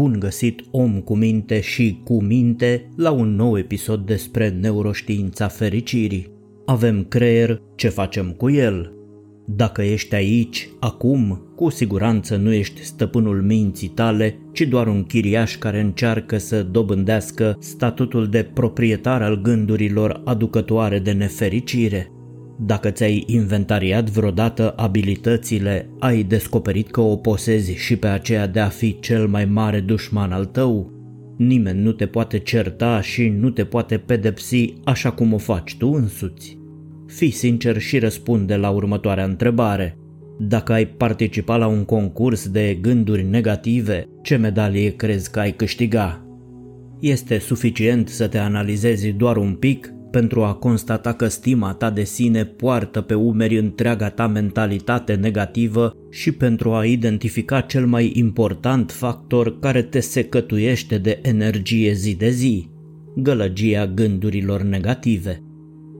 Bun găsit om cu minte și cu minte la un nou episod despre neuroștiința fericirii. Avem creier, ce facem cu el? Dacă ești aici, acum, cu siguranță nu ești stăpânul minții tale, ci doar un chiriaș care încearcă să dobândească statutul de proprietar al gândurilor aducătoare de nefericire. Dacă ți-ai inventariat vreodată abilitățile, ai descoperit că o posezi și pe aceea de a fi cel mai mare dușman al tău? Nimeni nu te poate certa și nu te poate pedepsi așa cum o faci tu însuți. Fii sincer și răspunde la următoarea întrebare. Dacă ai participat la un concurs de gânduri negative, ce medalie crezi că ai câștiga? Este suficient să te analizezi doar un pic pentru a constata că stima ta de sine poartă pe umeri întreaga ta mentalitate negativă și pentru a identifica cel mai important factor care te secătuiește de energie zi de zi, gălăgia gândurilor negative.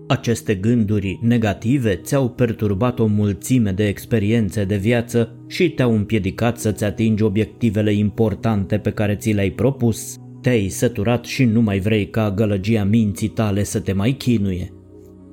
Aceste gânduri negative ți-au perturbat o mulțime de experiențe de viață și te-au împiedicat să-ți atingi obiectivele importante pe care ți le-ai propus. Te-ai săturat și nu mai vrei ca gălăgia minții tale să te mai chinuie.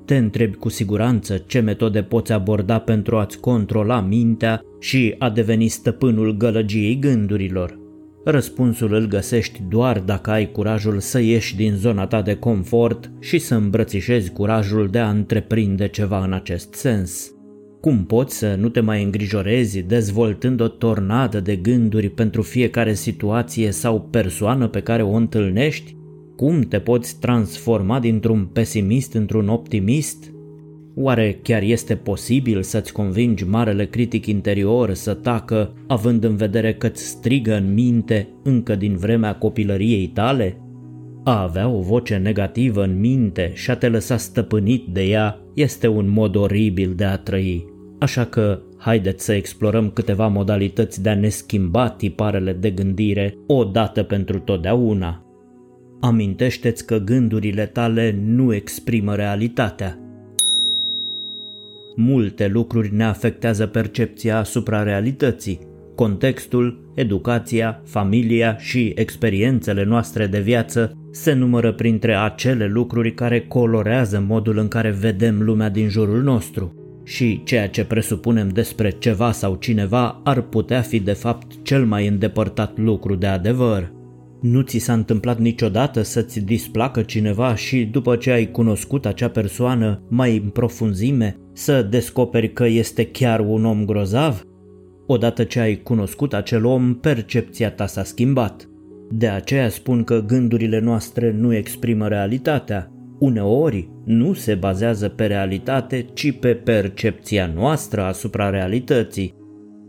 Te întrebi cu siguranță ce metode poți aborda pentru a-ți controla mintea și a deveni stăpânul gălăgiei gândurilor. Răspunsul îl găsești doar dacă ai curajul să ieși din zona ta de confort și să îmbrățișezi curajul de a întreprinde ceva în acest sens. Cum poți să nu te mai îngrijorezi dezvoltând o tornadă de gânduri pentru fiecare situație sau persoană pe care o întâlnești? Cum te poți transforma dintr-un pesimist într-un optimist? Oare chiar este posibil să-ți convingi marele critic interior să tacă, având în vedere că-ți strigă în minte încă din vremea copilăriei tale? A avea o voce negativă în minte și a te lăsa stăpânit de ea este un mod oribil de a trăi. Așa că haideți să explorăm câteva modalități de a ne schimba tiparele de gândire o dată pentru totdeauna. Amintește-ți că gândurile tale nu exprimă realitatea, Multe lucruri ne afectează percepția asupra realității. Contextul, educația, familia și experiențele noastre de viață se numără printre acele lucruri care colorează modul în care vedem lumea din jurul nostru. Și ceea ce presupunem despre ceva sau cineva ar putea fi de fapt cel mai îndepărtat lucru de adevăr. Nu ți s-a întâmplat niciodată să-ți displacă cineva și după ce ai cunoscut acea persoană mai în profunzime, să descoperi că este chiar un om grozav? Odată ce ai cunoscut acel om, percepția ta s-a schimbat. De aceea spun că gândurile noastre nu exprimă realitatea. Uneori nu se bazează pe realitate, ci pe percepția noastră asupra realității.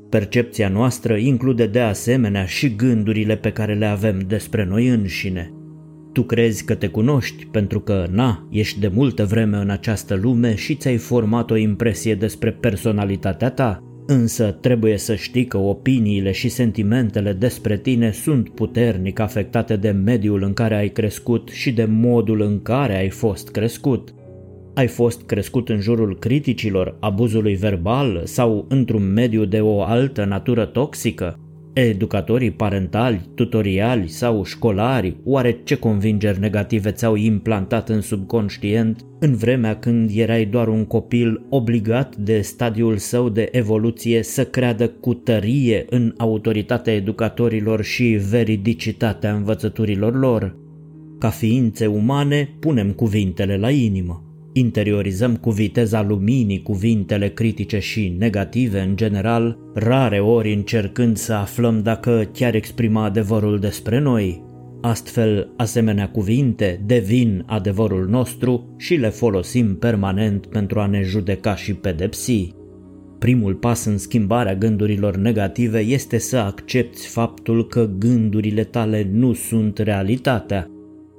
Percepția noastră include de asemenea și gândurile pe care le avem despre noi înșine. Tu crezi că te cunoști pentru că, na, ești de multă vreme în această lume și ți-ai format o impresie despre personalitatea ta, însă trebuie să știi că opiniile și sentimentele despre tine sunt puternic afectate de mediul în care ai crescut și de modul în care ai fost crescut. Ai fost crescut în jurul criticilor, abuzului verbal sau într-un mediu de o altă natură toxică? Educatorii parentali, tutoriali sau școlari, oare ce convingeri negative ți-au implantat în subconștient în vremea când erai doar un copil obligat de stadiul său de evoluție să creadă cu tărie în autoritatea educatorilor și veridicitatea învățăturilor lor? Ca ființe umane, punem cuvintele la inimă. Interiorizăm cu viteza luminii cuvintele critice și negative în general, rare ori încercând să aflăm dacă chiar exprimă adevărul despre noi. Astfel, asemenea cuvinte devin adevărul nostru și le folosim permanent pentru a ne judeca și pedepsi. Primul pas în schimbarea gândurilor negative este să accepti faptul că gândurile tale nu sunt realitatea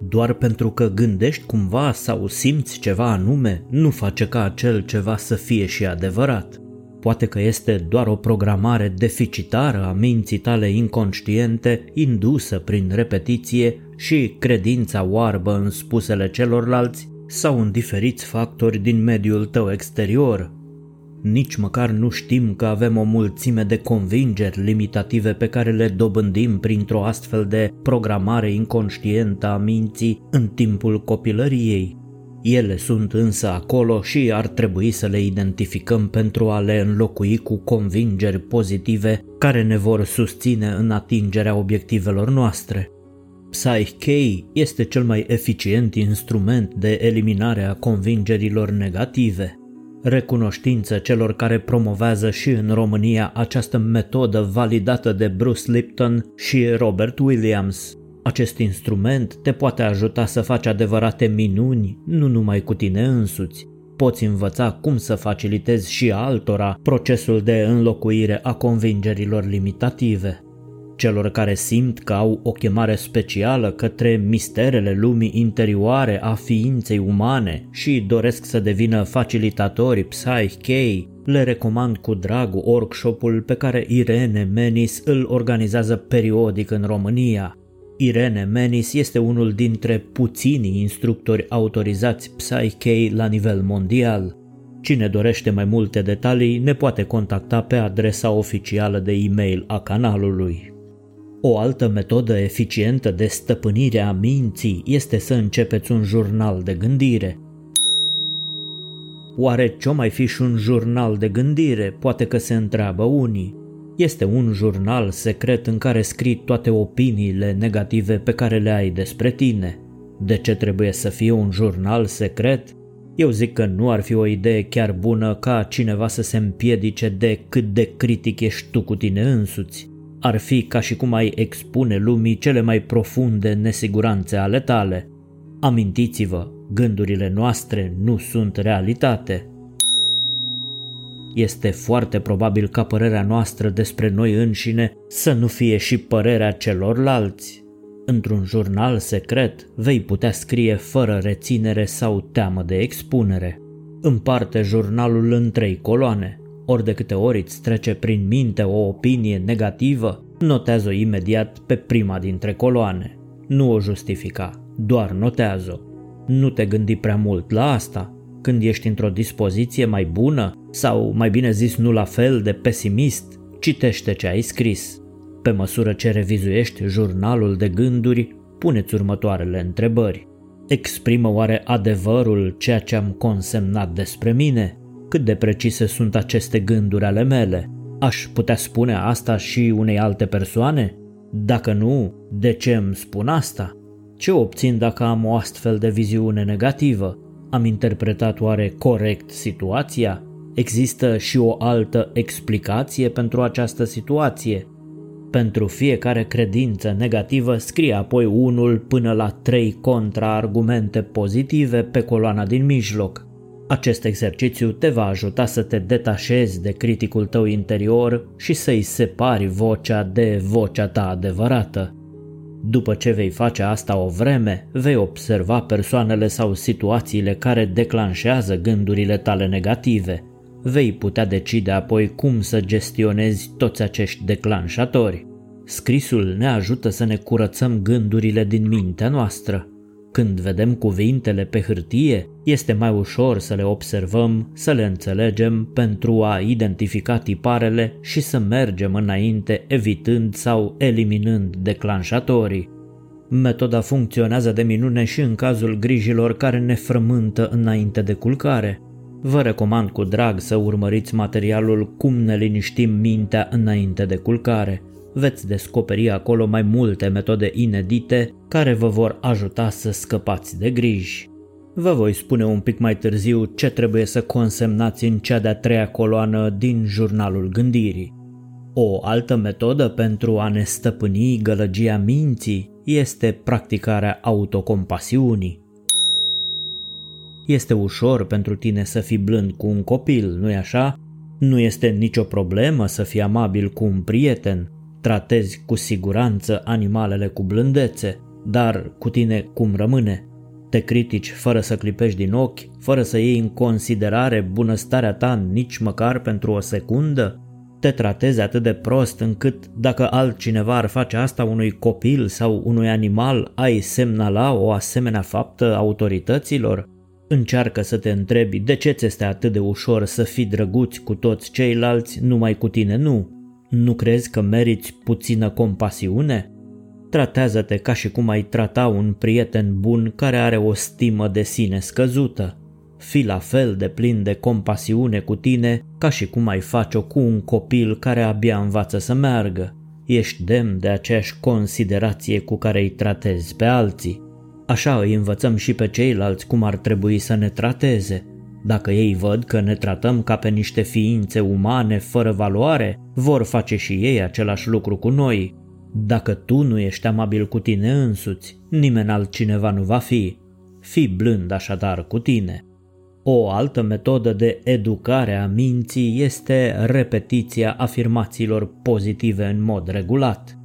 doar pentru că gândești cumva sau simți ceva anume, nu face ca acel ceva să fie și adevărat. Poate că este doar o programare deficitară a minții tale inconștiente indusă prin repetiție și credința oarbă în spusele celorlalți sau în diferiți factori din mediul tău exterior. Nici măcar nu știm că avem o mulțime de convingeri limitative pe care le dobândim printr-o astfel de programare inconștientă a minții în timpul copilăriei. Ele sunt însă acolo și ar trebui să le identificăm pentru a le înlocui cu convingeri pozitive care ne vor susține în atingerea obiectivelor noastre. Psyche este cel mai eficient instrument de eliminare a convingerilor negative. Recunoștință celor care promovează și în România această metodă validată de Bruce Lipton și Robert Williams. Acest instrument te poate ajuta să faci adevărate minuni, nu numai cu tine însuți. Poți învăța cum să facilitezi și altora procesul de înlocuire a convingerilor limitative celor care simt că au o chemare specială către misterele lumii interioare a ființei umane și doresc să devină facilitatori Psyche, le recomand cu drag workshopul pe care Irene Menis îl organizează periodic în România. Irene Menis este unul dintre puținii instructori autorizați Psyche la nivel mondial. Cine dorește mai multe detalii ne poate contacta pe adresa oficială de e-mail a canalului. O altă metodă eficientă de stăpânire a minții este să începeți un jurnal de gândire. Oare ce mai fi și un jurnal de gândire? Poate că se întreabă unii. Este un jurnal secret în care scrii toate opiniile negative pe care le ai despre tine. De ce trebuie să fie un jurnal secret? Eu zic că nu ar fi o idee chiar bună ca cineva să se împiedice de cât de critic ești tu cu tine însuți. Ar fi ca și cum ai expune lumii cele mai profunde nesiguranțe ale tale. Amintiți-vă, gândurile noastre nu sunt realitate. Este foarte probabil ca părerea noastră despre noi înșine să nu fie și părerea celorlalți. Într-un jurnal secret vei putea scrie fără reținere sau teamă de expunere. Împarte jurnalul în trei coloane, ori de câte ori îți trece prin minte o opinie negativă, notează-o imediat pe prima dintre coloane. Nu o justifica, doar notează-o. Nu te gândi prea mult la asta. Când ești într-o dispoziție mai bună, sau mai bine zis nu la fel de pesimist, citește ce ai scris. Pe măsură ce revizuiești jurnalul de gânduri, puneți următoarele întrebări. Exprimă oare adevărul ceea ce am consemnat despre mine? Cât de precise sunt aceste gânduri ale mele. Aș putea spune asta și unei alte persoane? Dacă nu, de ce îmi spun asta? Ce obțin dacă am o astfel de viziune negativă? Am interpretat oare corect situația? Există și o altă explicație pentru această situație? Pentru fiecare credință negativă scrie apoi unul până la trei contraargumente pozitive pe coloana din mijloc. Acest exercițiu te va ajuta să te detașezi de criticul tău interior și să-i separi vocea de vocea ta adevărată. După ce vei face asta o vreme, vei observa persoanele sau situațiile care declanșează gândurile tale negative. Vei putea decide apoi cum să gestionezi toți acești declanșatori. Scrisul ne ajută să ne curățăm gândurile din mintea noastră. Când vedem cuvintele pe hârtie, este mai ușor să le observăm, să le înțelegem pentru a identifica tiparele și să mergem înainte evitând sau eliminând declanșatorii. Metoda funcționează de minune și în cazul grijilor care ne frământă înainte de culcare. Vă recomand cu drag să urmăriți materialul Cum ne liniștim mintea înainte de culcare – veți descoperi acolo mai multe metode inedite care vă vor ajuta să scăpați de griji. Vă voi spune un pic mai târziu ce trebuie să consemnați în cea de-a treia coloană din jurnalul gândirii. O altă metodă pentru a ne stăpâni gălăgia minții este practicarea autocompasiunii. Este ușor pentru tine să fii blând cu un copil, nu-i așa? Nu este nicio problemă să fii amabil cu un prieten, Tratezi cu siguranță animalele cu blândețe, dar cu tine cum rămâne? Te critici fără să clipești din ochi, fără să iei în considerare bunăstarea ta nici măcar pentru o secundă? Te tratezi atât de prost încât dacă altcineva ar face asta unui copil sau unui animal, ai semnala o asemenea faptă autorităților? Încearcă să te întrebi de ce ți este atât de ușor să fii drăguți cu toți ceilalți, numai cu tine nu. Nu crezi că meriți puțină compasiune? Tratează-te ca și cum ai trata un prieten bun care are o stimă de sine scăzută. Fii la fel de plin de compasiune cu tine ca și cum ai face-o cu un copil care abia învață să meargă. Ești demn de aceeași considerație cu care îi tratezi pe alții. Așa îi învățăm și pe ceilalți cum ar trebui să ne trateze. Dacă ei văd că ne tratăm ca pe niște ființe umane fără valoare, vor face și ei același lucru cu noi. Dacă tu nu ești amabil cu tine însuți, nimeni altcineva nu va fi. Fii blând așadar cu tine. O altă metodă de educare a minții este repetiția afirmațiilor pozitive în mod regulat.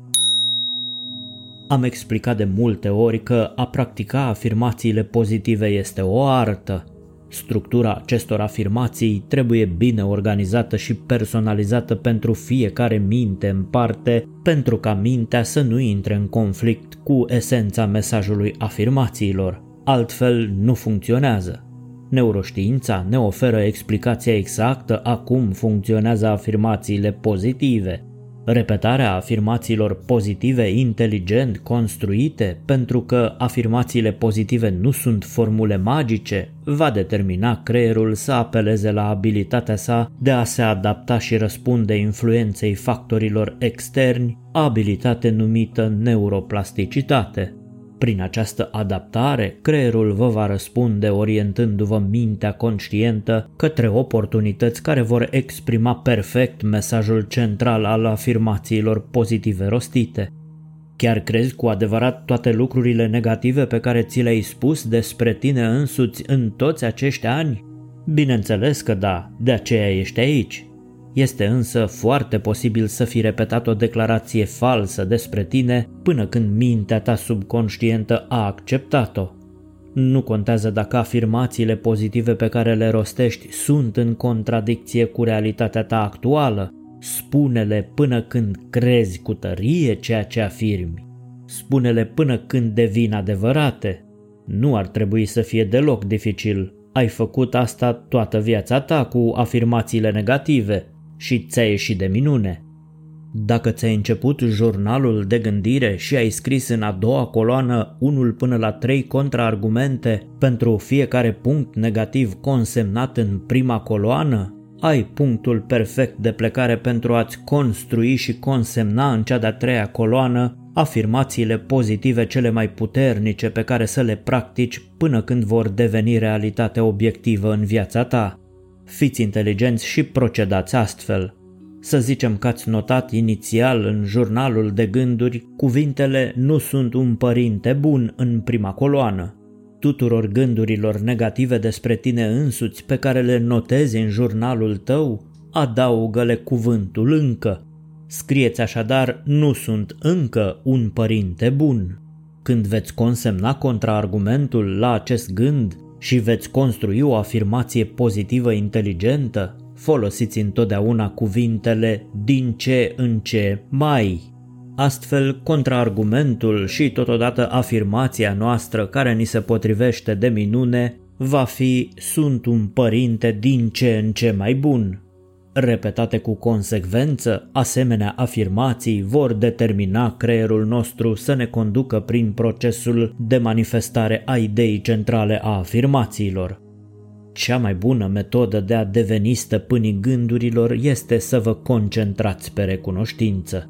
Am explicat de multe ori că a practica afirmațiile pozitive este o artă. Structura acestor afirmații trebuie bine organizată și personalizată pentru fiecare minte în parte, pentru ca mintea să nu intre în conflict cu esența mesajului afirmațiilor. Altfel nu funcționează. Neuroștiința ne oferă explicația exactă a cum funcționează afirmațiile pozitive. Repetarea afirmațiilor pozitive inteligent construite, pentru că afirmațiile pozitive nu sunt formule magice, va determina creierul să apeleze la abilitatea sa de a se adapta și răspunde influenței factorilor externi, abilitate numită neuroplasticitate. Prin această adaptare, creierul vă va răspunde orientându-vă mintea conștientă către oportunități care vor exprima perfect mesajul central al afirmațiilor pozitive rostite. Chiar crezi cu adevărat toate lucrurile negative pe care ți le-ai spus despre tine însuți în toți acești ani? Bineînțeles că da, de aceea ești aici. Este însă foarte posibil să fi repetat o declarație falsă despre tine până când mintea ta subconștientă a acceptat-o. Nu contează dacă afirmațiile pozitive pe care le rostești sunt în contradicție cu realitatea ta actuală. Spune-le până când crezi cu tărie ceea ce afirmi. Spune-le până când devin adevărate. Nu ar trebui să fie deloc dificil. Ai făcut asta toată viața ta cu afirmațiile negative și ți-a ieșit de minune. Dacă ți-ai început jurnalul de gândire și ai scris în a doua coloană unul până la trei contraargumente pentru fiecare punct negativ consemnat în prima coloană, ai punctul perfect de plecare pentru a-ți construi și consemna în cea de-a treia coloană afirmațiile pozitive cele mai puternice pe care să le practici până când vor deveni realitate obiectivă în viața ta. Fiți inteligenți și procedați astfel. Să zicem că ați notat inițial în jurnalul de gânduri cuvintele nu sunt un părinte bun în prima coloană. Tuturor gândurilor negative despre tine însuți pe care le notezi în jurnalul tău, adaugă-le cuvântul încă. Scrieți așadar nu sunt încă un părinte bun. Când veți consemna contraargumentul la acest gând, și veți construi o afirmație pozitivă inteligentă, folosiți întotdeauna cuvintele din ce în ce mai. Astfel, contraargumentul și totodată afirmația noastră care ni se potrivește de minune va fi sunt un părinte din ce în ce mai bun. Repetate cu consecvență, asemenea afirmații vor determina creierul nostru să ne conducă prin procesul de manifestare a ideii centrale a afirmațiilor. Cea mai bună metodă de a deveni stăpânii gândurilor este să vă concentrați pe recunoștință.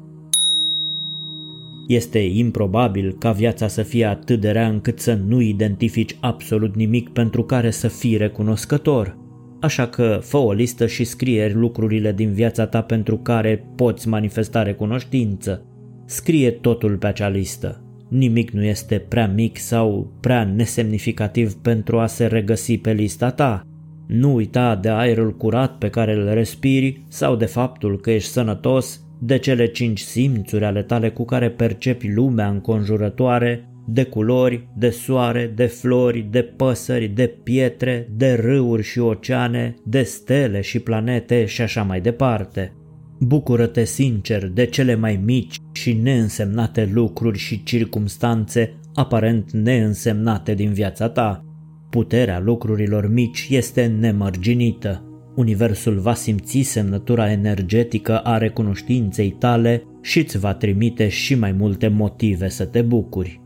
Este improbabil ca viața să fie atât de rea încât să nu identifici absolut nimic pentru care să fii recunoscător – Așa că fă o listă și scrie lucrurile din viața ta pentru care poți manifesta recunoștință. Scrie totul pe acea listă. Nimic nu este prea mic sau prea nesemnificativ pentru a se regăsi pe lista ta. Nu uita de aerul curat pe care îl respiri sau de faptul că ești sănătos, de cele cinci simțuri ale tale cu care percepi lumea înconjurătoare de culori, de soare, de flori, de păsări, de pietre, de râuri și oceane, de stele și planete și așa mai departe. Bucură-te sincer de cele mai mici și neînsemnate lucruri și circumstanțe aparent neînsemnate din viața ta. Puterea lucrurilor mici este nemărginită. Universul va simți semnătura energetică a recunoștinței tale și îți va trimite și mai multe motive să te bucuri.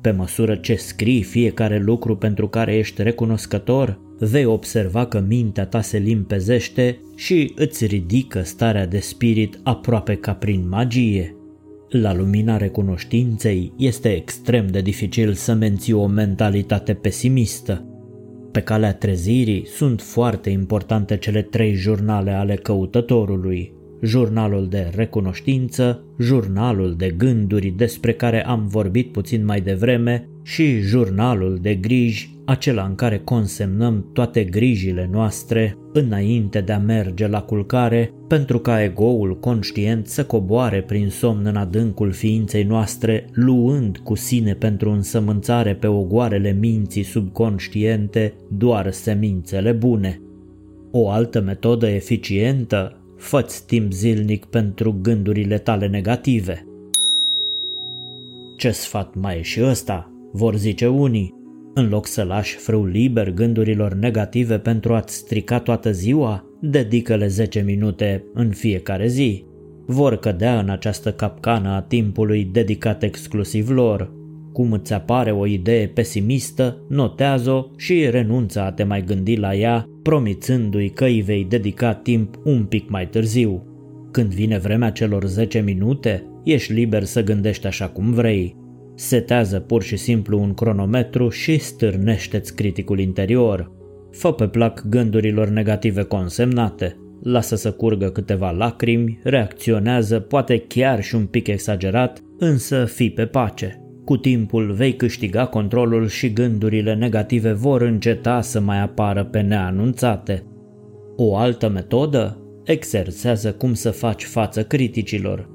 Pe măsură ce scrii fiecare lucru pentru care ești recunoscător, vei observa că mintea ta se limpezește și îți ridică starea de spirit aproape ca prin magie. La lumina recunoștinței este extrem de dificil să menții o mentalitate pesimistă. Pe calea trezirii sunt foarte importante cele trei jurnale ale căutătorului, jurnalul de recunoștință, jurnalul de gânduri despre care am vorbit puțin mai devreme și jurnalul de griji, acela în care consemnăm toate grijile noastre înainte de a merge la culcare, pentru ca egoul conștient să coboare prin somn în adâncul ființei noastre, luând cu sine pentru însămânțare pe ogoarele minții subconștiente doar semințele bune. O altă metodă eficientă Făți timp zilnic pentru gândurile tale negative. Ce sfat mai e și ăsta, vor zice unii. În loc să lași frâu liber gândurilor negative pentru a-ți strica toată ziua, dedică-le 10 minute în fiecare zi. Vor cădea în această capcană a timpului dedicat exclusiv lor. Cum îți apare o idee pesimistă, notează-o și renunță a te mai gândi la ea promițându-i că îi vei dedica timp un pic mai târziu. Când vine vremea celor 10 minute, ești liber să gândești așa cum vrei. Setează pur și simplu un cronometru și stârnește-ți criticul interior. Fă pe plac gândurilor negative consemnate, lasă să curgă câteva lacrimi, reacționează poate chiar și un pic exagerat, însă fii pe pace. Cu timpul vei câștiga controlul și gândurile negative vor înceta să mai apară pe neanunțate. O altă metodă? Exersează cum să faci față criticilor.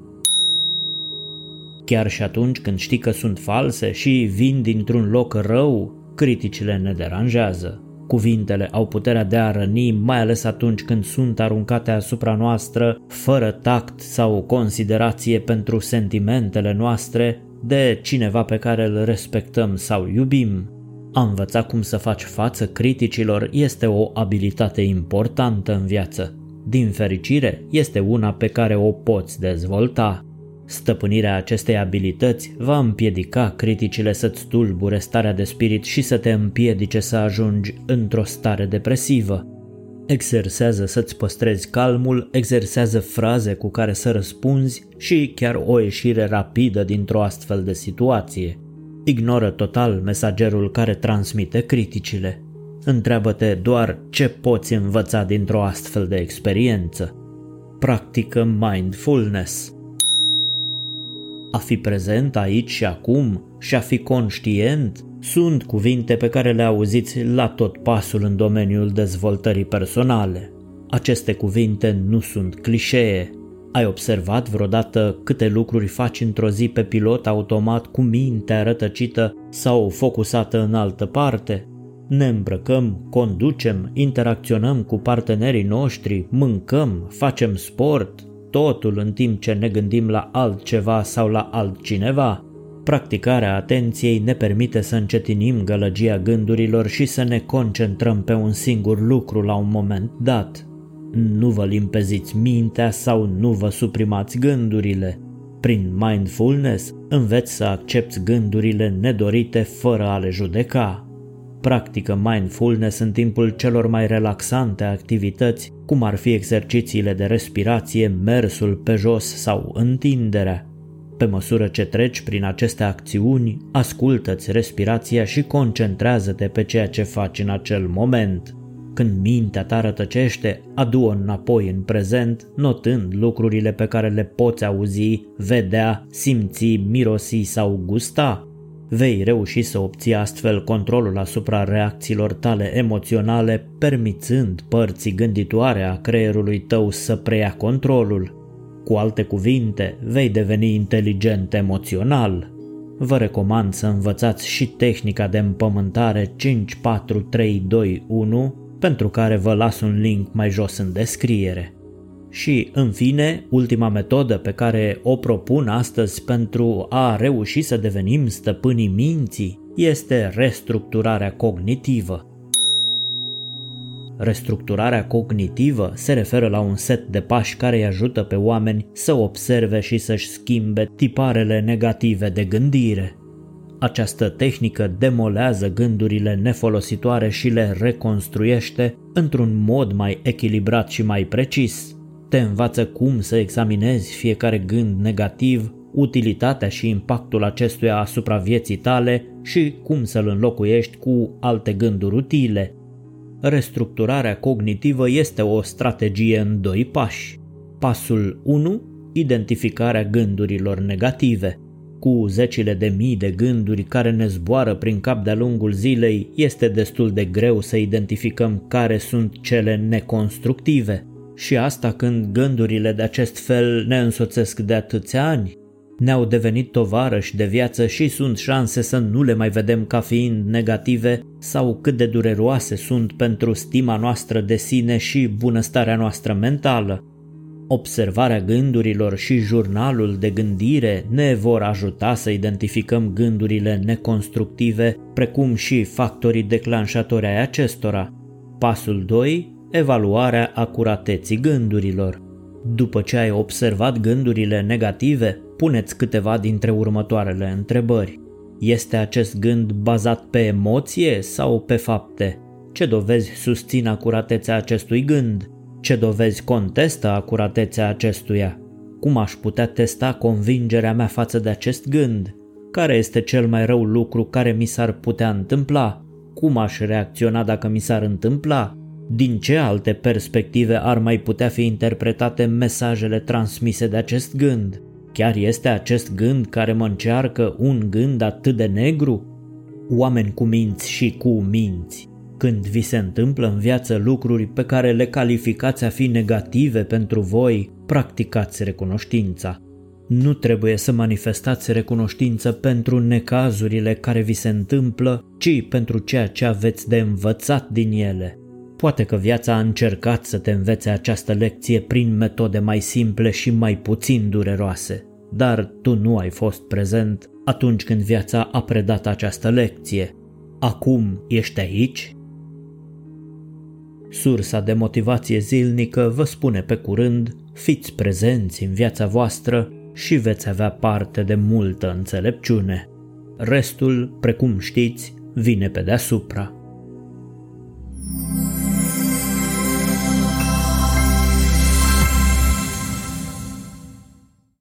Chiar și atunci când știi că sunt false și vin dintr-un loc rău, criticile ne deranjează. Cuvintele au puterea de a răni, mai ales atunci când sunt aruncate asupra noastră, fără tact sau considerație pentru sentimentele noastre de cineva pe care îl respectăm sau iubim. A învăța cum să faci față criticilor este o abilitate importantă în viață. Din fericire, este una pe care o poți dezvolta. Stăpânirea acestei abilități va împiedica criticile să-ți tulbure starea de spirit și să te împiedice să ajungi într-o stare depresivă. Exersează să-ți păstrezi calmul, exersează fraze cu care să răspunzi și chiar o ieșire rapidă dintr-o astfel de situație. Ignoră total mesagerul care transmite criticile. Întreabă-te doar ce poți învăța dintr-o astfel de experiență. Practică mindfulness. A fi prezent aici și acum și a fi conștient sunt cuvinte pe care le auziți la tot pasul în domeniul dezvoltării personale. Aceste cuvinte nu sunt clișee. Ai observat vreodată câte lucruri faci într-o zi pe pilot automat cu mintea rătăcită sau focusată în altă parte? Ne îmbrăcăm, conducem, interacționăm cu partenerii noștri, mâncăm, facem sport, totul în timp ce ne gândim la altceva sau la altcineva. Practicarea atenției ne permite să încetinim gălăgia gândurilor și să ne concentrăm pe un singur lucru la un moment dat. Nu vă limpeziți mintea sau nu vă suprimați gândurile. Prin mindfulness înveți să accepti gândurile nedorite fără a le judeca. Practică mindfulness în timpul celor mai relaxante activități, cum ar fi exercițiile de respirație, mersul pe jos sau întinderea. Pe măsură ce treci prin aceste acțiuni, ascultă-ți respirația și concentrează-te pe ceea ce faci în acel moment. Când mintea ta rătăcește, adu-o înapoi în prezent, notând lucrurile pe care le poți auzi, vedea, simți, mirosi sau gusta. Vei reuși să obții astfel controlul asupra reacțiilor tale emoționale, permițând părții gânditoare a creierului tău să preia controlul. Cu alte cuvinte, vei deveni inteligent emoțional. Vă recomand să învățați și tehnica de împământare 54321, pentru care vă las un link mai jos în descriere. Și, în fine, ultima metodă pe care o propun astăzi pentru a reuși să devenim stăpânii minții este restructurarea cognitivă. Restructurarea cognitivă se referă la un set de pași care îi ajută pe oameni să observe și să-și schimbe tiparele negative de gândire. Această tehnică demolează gândurile nefolositoare și le reconstruiește într-un mod mai echilibrat și mai precis. Te învață cum să examinezi fiecare gând negativ, utilitatea și impactul acestuia asupra vieții tale și cum să-l înlocuiești cu alte gânduri utile. Restructurarea cognitivă este o strategie în doi pași. Pasul 1. Identificarea gândurilor negative – cu zecile de mii de gânduri care ne zboară prin cap de-a lungul zilei, este destul de greu să identificăm care sunt cele neconstructive. Și asta când gândurile de acest fel ne însoțesc de atâția ani. Ne-au devenit tovarăși de viață și sunt șanse să nu le mai vedem ca fiind negative sau cât de dureroase sunt pentru stima noastră de sine și bunăstarea noastră mentală. Observarea gândurilor și jurnalul de gândire ne vor ajuta să identificăm gândurile neconstructive, precum și factorii declanșatori ai acestora. Pasul 2. Evaluarea acurateții gândurilor. După ce ai observat gândurile negative, puneți câteva dintre următoarele întrebări. Este acest gând bazat pe emoție sau pe fapte? Ce dovezi susțin acuratețea acestui gând? Ce dovezi contestă acuratețea acestuia? Cum aș putea testa convingerea mea față de acest gând? Care este cel mai rău lucru care mi s-ar putea întâmpla? Cum aș reacționa dacă mi s-ar întâmpla? Din ce alte perspective ar mai putea fi interpretate mesajele transmise de acest gând? Chiar este acest gând care mă încearcă un gând atât de negru? Oameni cu minți și cu minți, când vi se întâmplă în viață lucruri pe care le calificați a fi negative pentru voi, practicați recunoștința. Nu trebuie să manifestați recunoștință pentru necazurile care vi se întâmplă, ci pentru ceea ce aveți de învățat din ele. Poate că viața a încercat să te învețe această lecție prin metode mai simple și mai puțin dureroase, dar tu nu ai fost prezent atunci când viața a predat această lecție. Acum ești aici Sursa de motivație zilnică vă spune pe curând, fiți prezenți în viața voastră și veți avea parte de multă înțelepciune. Restul, precum știți, vine pe deasupra. thank you